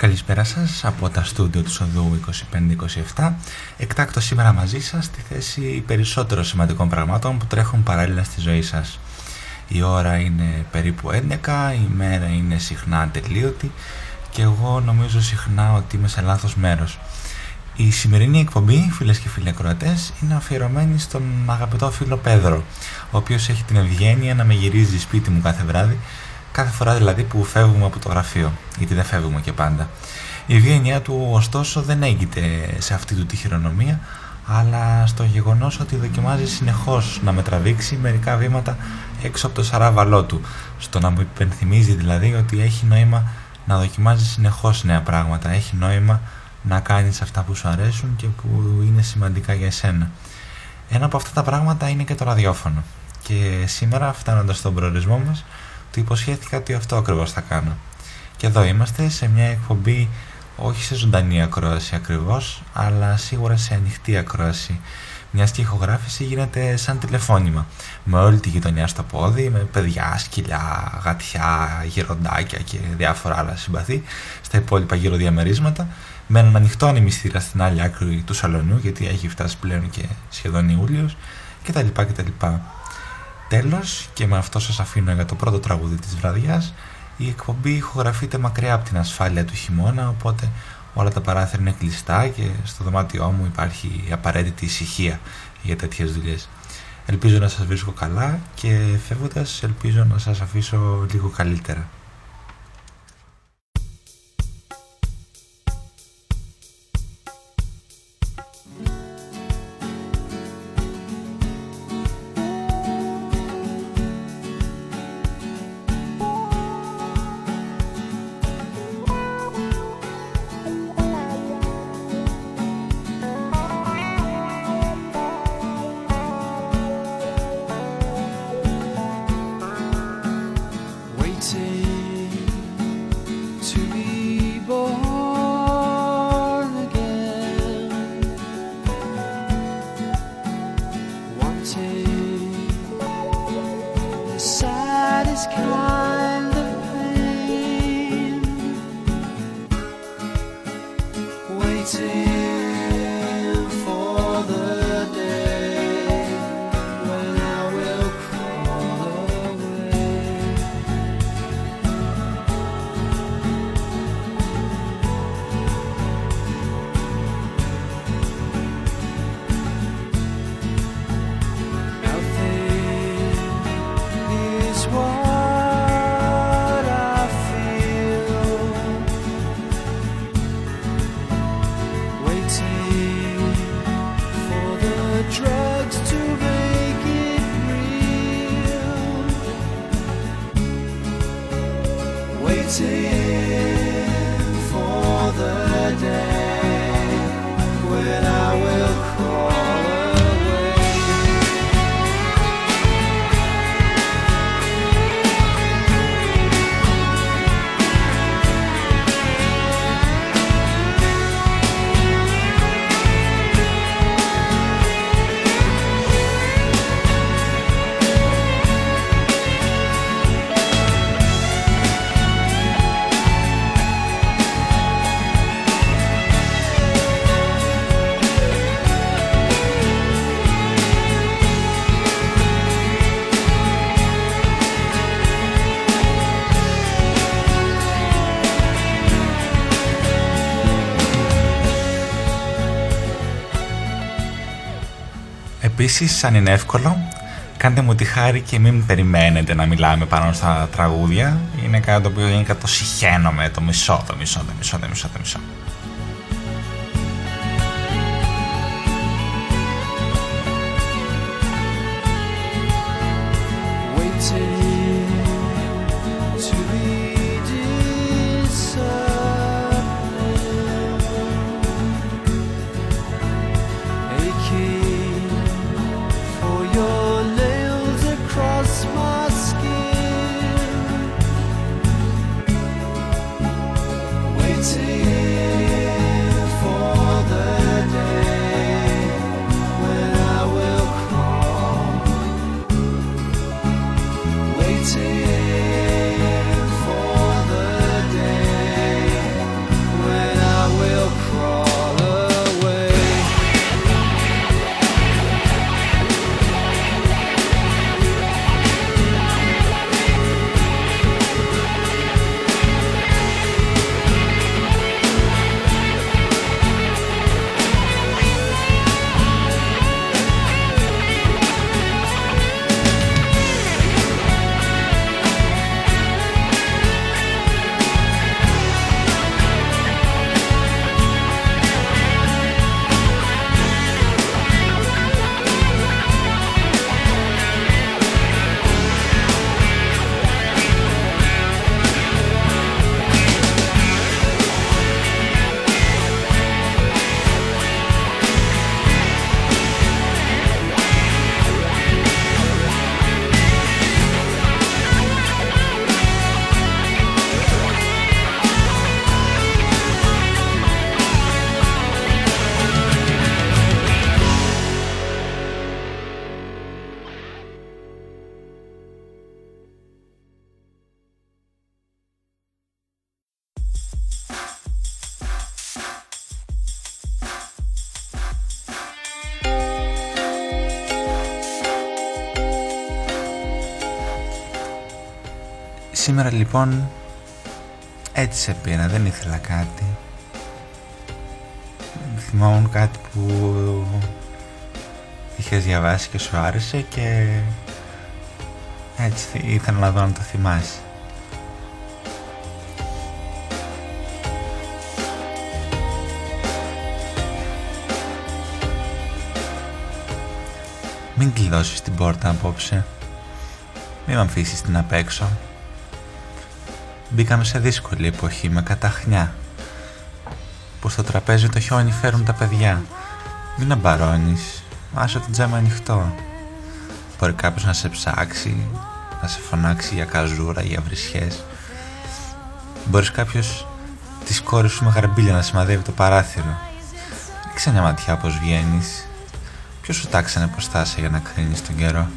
Καλησπέρα σας από τα στούντιο του Σοδού 2527 Εκτάκτο σήμερα μαζί σας στη θέση περισσότερων σημαντικών πραγμάτων που τρέχουν παράλληλα στη ζωή σας. Η ώρα είναι περίπου 11, η μέρα είναι συχνά ατελείωτη και εγώ νομίζω συχνά ότι είμαι σε λάθος μέρος. Η σημερινή εκπομπή, φίλες και φίλοι ακροατές, είναι αφιερωμένη στον αγαπητό φίλο Πέδρο, ο οποίος έχει την ευγένεια να με γυρίζει σπίτι μου κάθε βράδυ κάθε φορά δηλαδή που φεύγουμε από το γραφείο, γιατί δεν φεύγουμε και πάντα. Η ευγένειά του ωστόσο δεν έγκυται σε αυτή του τη χειρονομία, αλλά στο γεγονός ότι δοκιμάζει συνεχώς να με τραβήξει μερικά βήματα έξω από το σαράβαλό του, στο να μου υπενθυμίζει δηλαδή ότι έχει νόημα να δοκιμάζει συνεχώς νέα πράγματα, έχει νόημα να κάνεις αυτά που σου αρέσουν και που είναι σημαντικά για εσένα. Ένα από αυτά τα πράγματα είναι και το ραδιόφωνο. Και σήμερα φτάνοντας στον προορισμό μας του υποσχέθηκα ότι αυτό ακριβώς θα κάνω. Και εδώ είμαστε σε μια εκπομπή όχι σε ζωντανή ακρόαση ακριβώς, αλλά σίγουρα σε ανοιχτή ακρόαση. Μιας και η ηχογράφηση γίνεται σαν τηλεφώνημα. Με όλη τη γειτονιά στο πόδι, με παιδιά, σκυλιά, γατιά, γεροντάκια και διάφορα άλλα συμπαθή στα υπόλοιπα γύρω διαμερίσματα. Με έναν ανοιχτό ανημιστήρα στην άλλη άκρη του σαλονιού, γιατί έχει φτάσει πλέον και σχεδόν Ιούλιος κτλ. κτλ. Τέλος, και με αυτό σας αφήνω για το πρώτο τραγούδι της βραδιάς, η εκπομπή ηχογραφείται μακριά από την ασφάλεια του χειμώνα, οπότε όλα τα παράθυρα είναι κλειστά και στο δωμάτιό μου υπάρχει απαραίτητη ησυχία για τέτοιες δουλειές. Ελπίζω να σας βρίσκω καλά και φεύγοντας ελπίζω να σας αφήσω λίγο καλύτερα. waiting. Επίσης, αν είναι εύκολο, κάντε μου τη χάρη και μην περιμένετε να μιλάμε πάνω στα τραγούδια. Είναι κάτι το οποίο γενικά το συχαίνομαι το μισό, το μισό, το μισό, το μισό, το μισό. Σήμερα λοιπόν έτσι σε πήρα, δεν ήθελα κάτι. Θυμάμαι κάτι που είχες διαβάσει και σου άρεσε και έτσι ήθελα να δω να το θυμάσαι. Μην κλειδώσεις την πόρτα απόψε. Μην με αφήσει την απ' έξω. Μπήκαμε σε δύσκολη εποχή με καταχνιά. Που στο τραπέζι το χιόνι φέρουν τα παιδιά. Μην αμπαρώνεις. Άσε το τζάμα ανοιχτό. Μπορεί κάποιος να σε ψάξει, να σε φωνάξει για καζούρα, για βρισιές. Μπορείς κάποιος της κόρης σου με γαρμπίλια να σημαδεύει το παράθυρο. Ρίξε μια ματιά πως βγαίνεις Ποιος σου τάξανε πως θα για να κρίνεις τον καιρό;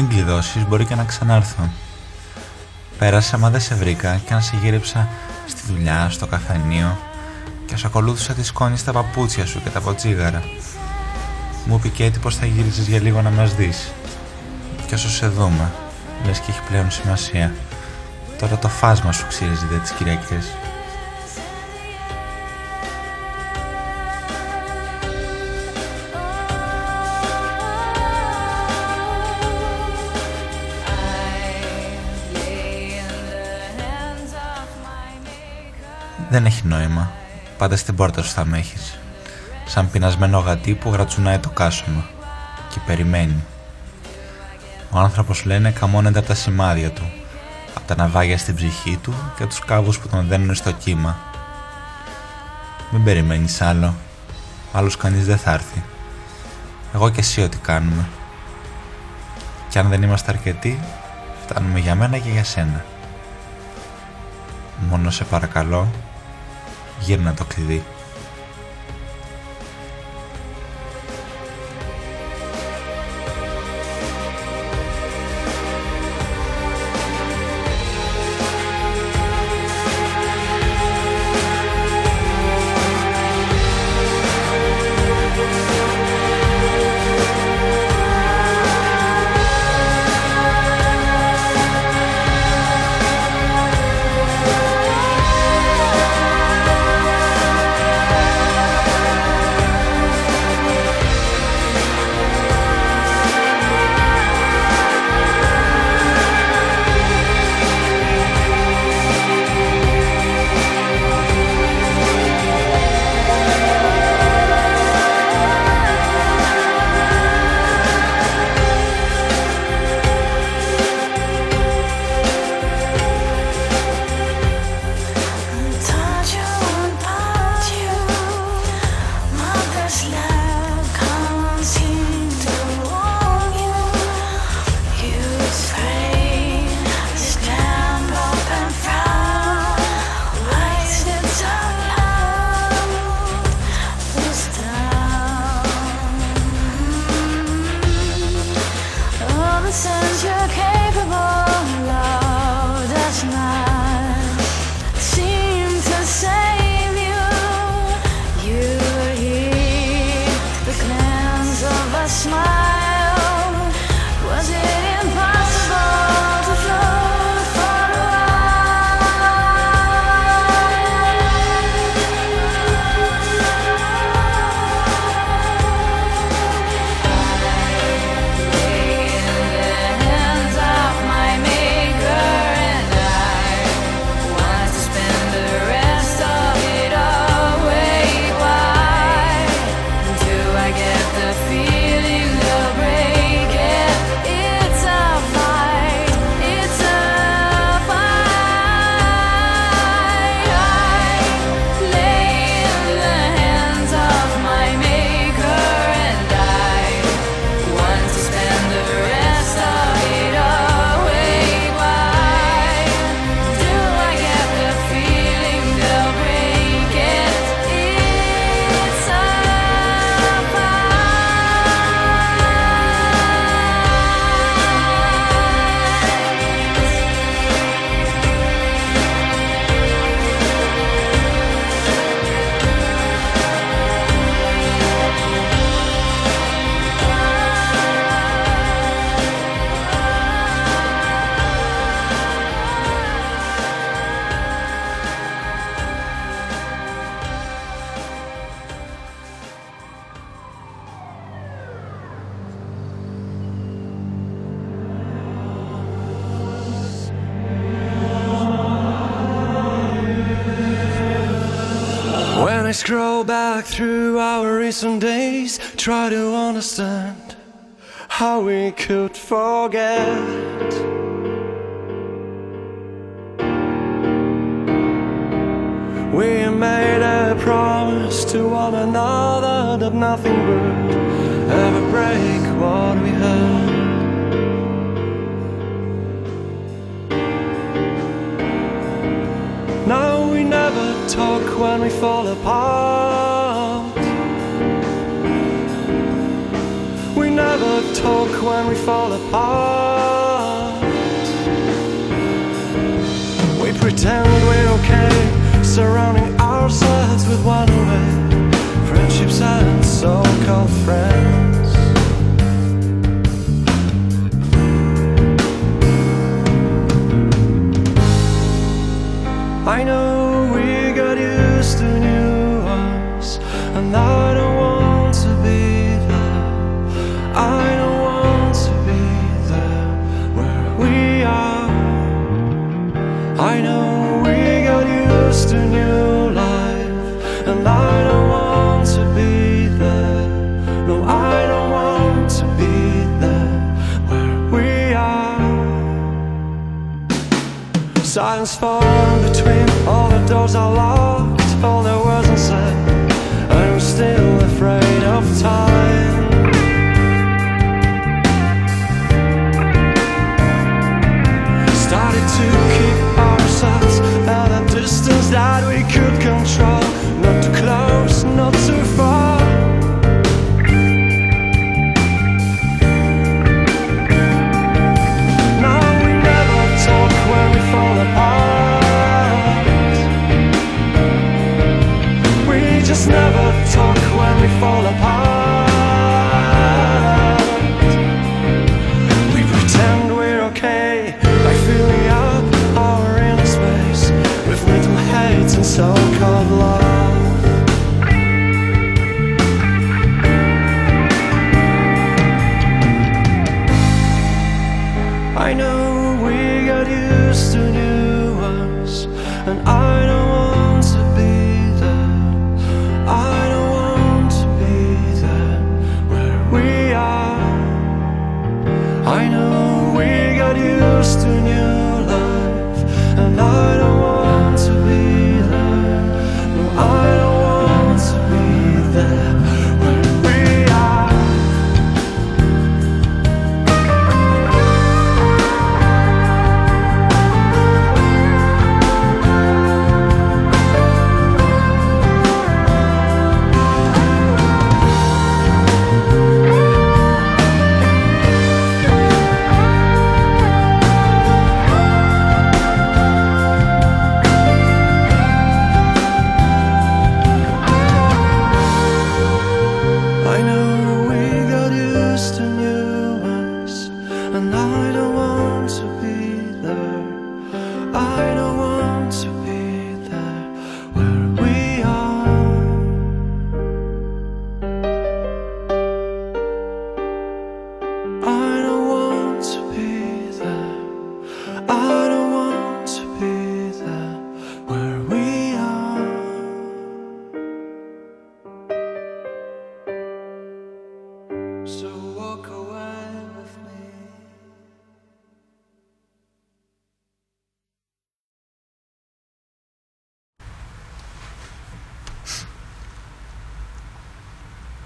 Μην κλειδώσεις, μπορεί και να ξανάρθω. Πέρασα μα δεν σε βρήκα και αν σε γύριψα στη δουλειά, στο καφενείο και ας ακολούθησα τη σκόνη στα παπούτσια σου και τα ποτσίγαρα. Μου είπε και έτσι πως θα γύριζες για λίγο να μας δεις. Κι όσο σε δούμε, λες και έχει πλέον σημασία. Τώρα το φάσμα σου ξύριζε τις Κυριακές. Δεν έχει νόημα. Πάντα στην πόρτα σου θα με έχεις. Σαν πεινασμένο γατί που γρατσουνάει το κάσωμα. Και περιμένει. Ο άνθρωπος λένε καμώνεται από τα σημάδια του. Από τα ναυάγια στην ψυχή του και τους κάβους που τον δένουν στο κύμα. Μην περιμένεις άλλο. Άλλος κανείς δεν θα έρθει. Εγώ και εσύ ό,τι κάνουμε. Και αν δεν είμαστε αρκετοί, φτάνουμε για μένα και για σένα. Μόνο σε παρακαλώ, γύρνα το κλειδί. send you came. Recent days, try to understand how we could forget. We made a promise to one another that nothing would ever break what we had. Now we never talk when we fall apart. Talk when we fall apart. We pretend we're okay surrounding ourselves with one way friendships and so-called friends I know was between all the doors I lost. Just never talk when we fall apart.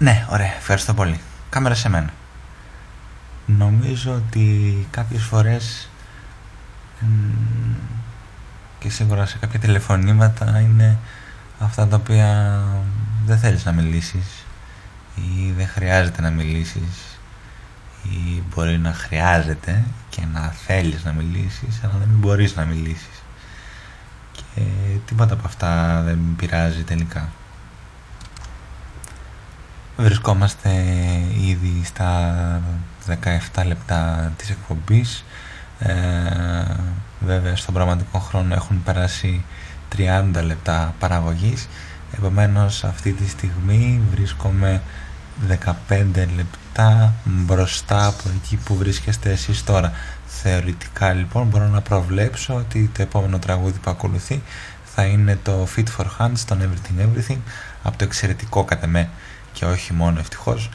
Ναι, ωραία, ευχαριστώ πολύ. Κάμερα σε μένα. Νομίζω ότι κάποιες φορές μ, και σίγουρα σε κάποια τηλεφωνήματα είναι αυτά τα οποία δεν θέλεις να μιλήσεις ή δεν χρειάζεται να μιλήσεις ή μπορεί να χρειάζεται και να θέλεις να μιλήσεις αλλά να μην μπορείς να μιλήσεις και τίποτα από αυτά δεν πειράζει τελικά. Βρισκόμαστε ήδη στα 17 λεπτά της εκπομπής. Ε, βέβαια στον πραγματικό χρόνο έχουν περάσει 30 λεπτά παραγωγής. Επομένως αυτή τη στιγμή βρίσκομαι 15 λεπτά μπροστά από εκεί που βρίσκεστε εσείς τώρα. Θεωρητικά λοιπόν μπορώ να προβλέψω ότι το επόμενο τραγούδι που ακολουθεί θα είναι το Fit for Hands, το Everything Everything από το εξαιρετικό κατά με και όχι μόνο ευτυχώς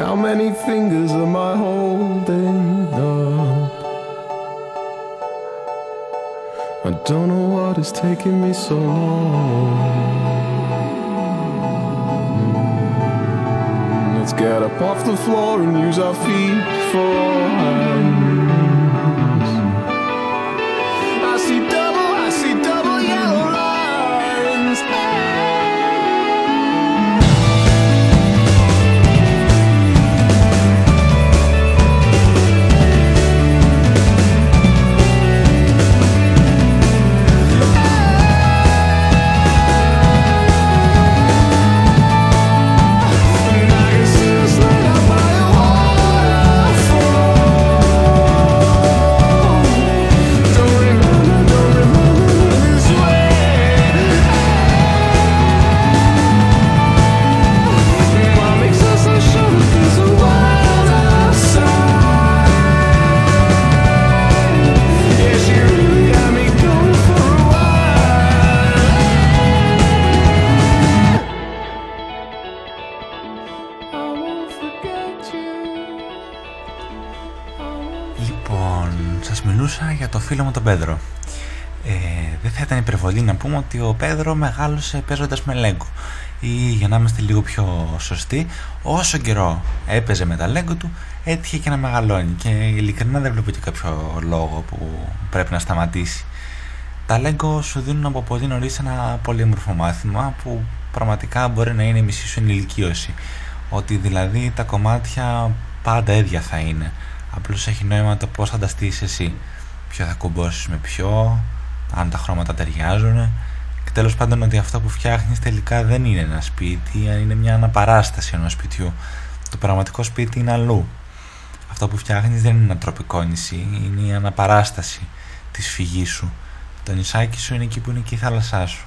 How many fingers am I holding up? I don't know what is taking me so long. Let's get up off the floor and use our feet for hands. Ε, άλμπουμ ε, Arc να πούμε ότι ο Πέδρο μεγάλωσε παίζοντας με Λέγκο. Ή για να είμαστε λίγο πιο σωστοί, όσο καιρό έπαιζε με τα Λέγκο του, έτυχε και να μεγαλώνει. Και ειλικρινά δεν βλέπω και κάποιο λόγο που πρέπει να σταματήσει. Τα Λέγκο σου δίνουν από πολύ νωρίς ένα πολύ όμορφο μάθημα που πραγματικά μπορεί να είναι η μισή σου ενηλικίωση. Ότι δηλαδή τα κομμάτια πάντα ίδια θα είναι. Απλώς έχει νόημα το πώς θα τα στήσει εσύ. Ποιο θα κουμπώσεις με ποιο, αν τα χρώματα ταιριάζουν και τέλος πάντων ότι αυτό που φτιάχνεις τελικά δεν είναι ένα σπίτι είναι μια αναπαράσταση ενός σπιτιού. Το πραγματικό σπίτι είναι αλλού. Αυτό που φτιάχνεις δεν είναι ένα τροπικό νησί είναι η αναπαράσταση της φυγής σου. Το νησάκι σου είναι εκεί που είναι και η θάλασσά σου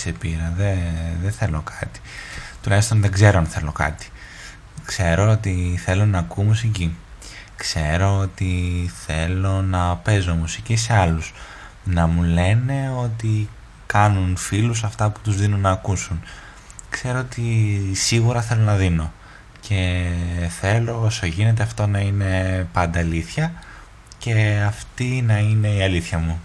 σε πήρα, δεν, δεν θέλω κάτι. Τουλάχιστον δεν ξέρω αν θέλω κάτι. Ξέρω ότι θέλω να ακούω μουσική. Ξέρω ότι θέλω να παίζω μουσική σε άλλους. Να μου λένε ότι κάνουν φίλους αυτά που τους δίνουν να ακούσουν. Ξέρω ότι σίγουρα θέλω να δίνω. Και θέλω όσο γίνεται αυτό να είναι πάντα αλήθεια και αυτή να είναι η αλήθεια μου.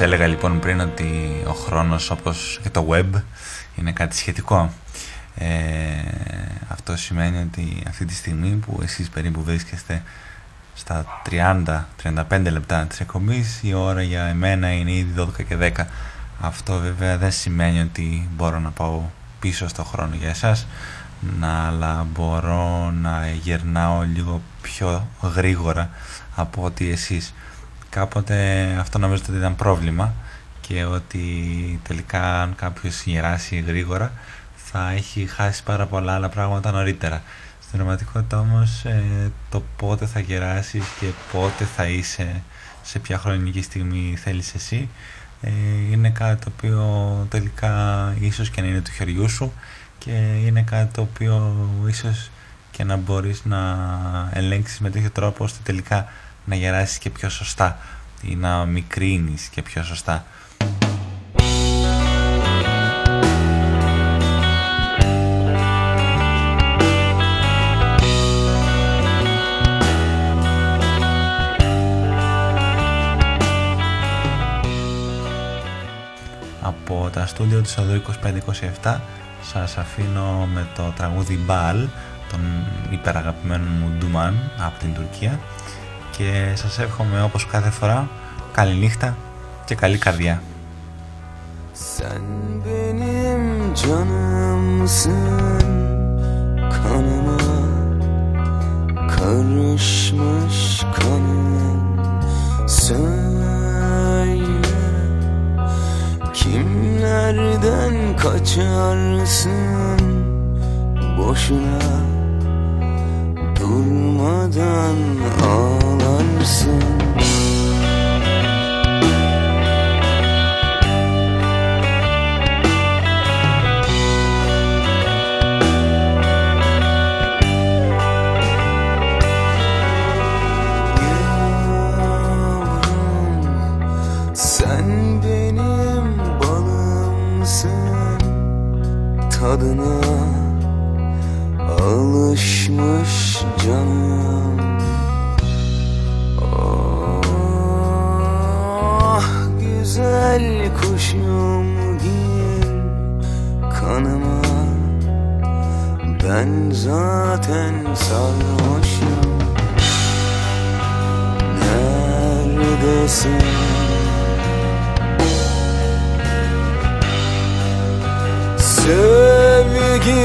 Έλεγα λοιπόν πριν ότι ο χρόνος όπως και το web είναι κάτι σχετικό. Ε, αυτό σημαίνει ότι αυτή τη στιγμή που εσείς περίπου βρίσκεστε στα 30-35 λεπτά της εκπομπής η ώρα για εμένα είναι ήδη 12 και 10. Αυτό βέβαια δεν σημαίνει ότι μπορώ να πάω πίσω στο χρόνο για εσάς να, αλλά μπορώ να γερνάω λίγο πιο γρήγορα από ότι εσείς κάποτε αυτό νομίζω ότι ήταν πρόβλημα και ότι τελικά αν κάποιος γεράσει γρήγορα θα έχει χάσει πάρα πολλά άλλα πράγματα νωρίτερα. Στην πραγματικότητα όμως ε, το πότε θα γεράσεις και πότε θα είσαι σε ποια χρονική στιγμή θέλεις εσύ ε, είναι κάτι το οποίο τελικά ίσως και να είναι του χεριού σου και είναι κάτι το οποίο ίσως και να μπορείς να ελέγξεις με τέτοιο τρόπο ώστε τελικά να γεράσεις και πιο σωστά ή να μικρύνεις και πιο σωστά. Από τα στούντιο του οδού 2527 σας αφήνω με το τραγούδι Μπαλ τον υπεραγαπημένο μου Ντουμάν από την Τουρκία και σας εύχομαι όπως κάθε φορά καλή νύχτα και καλή καρδιά. Sen benim canımsın Kanıma karışmış kanım Söyle Kimlerden kaçarsın Boşuna Durmadan ağlarsın alışmış canım. Oh güzel kuşum gir kanıma. Ben zaten sarhoşum. Neredesin? Sevgilim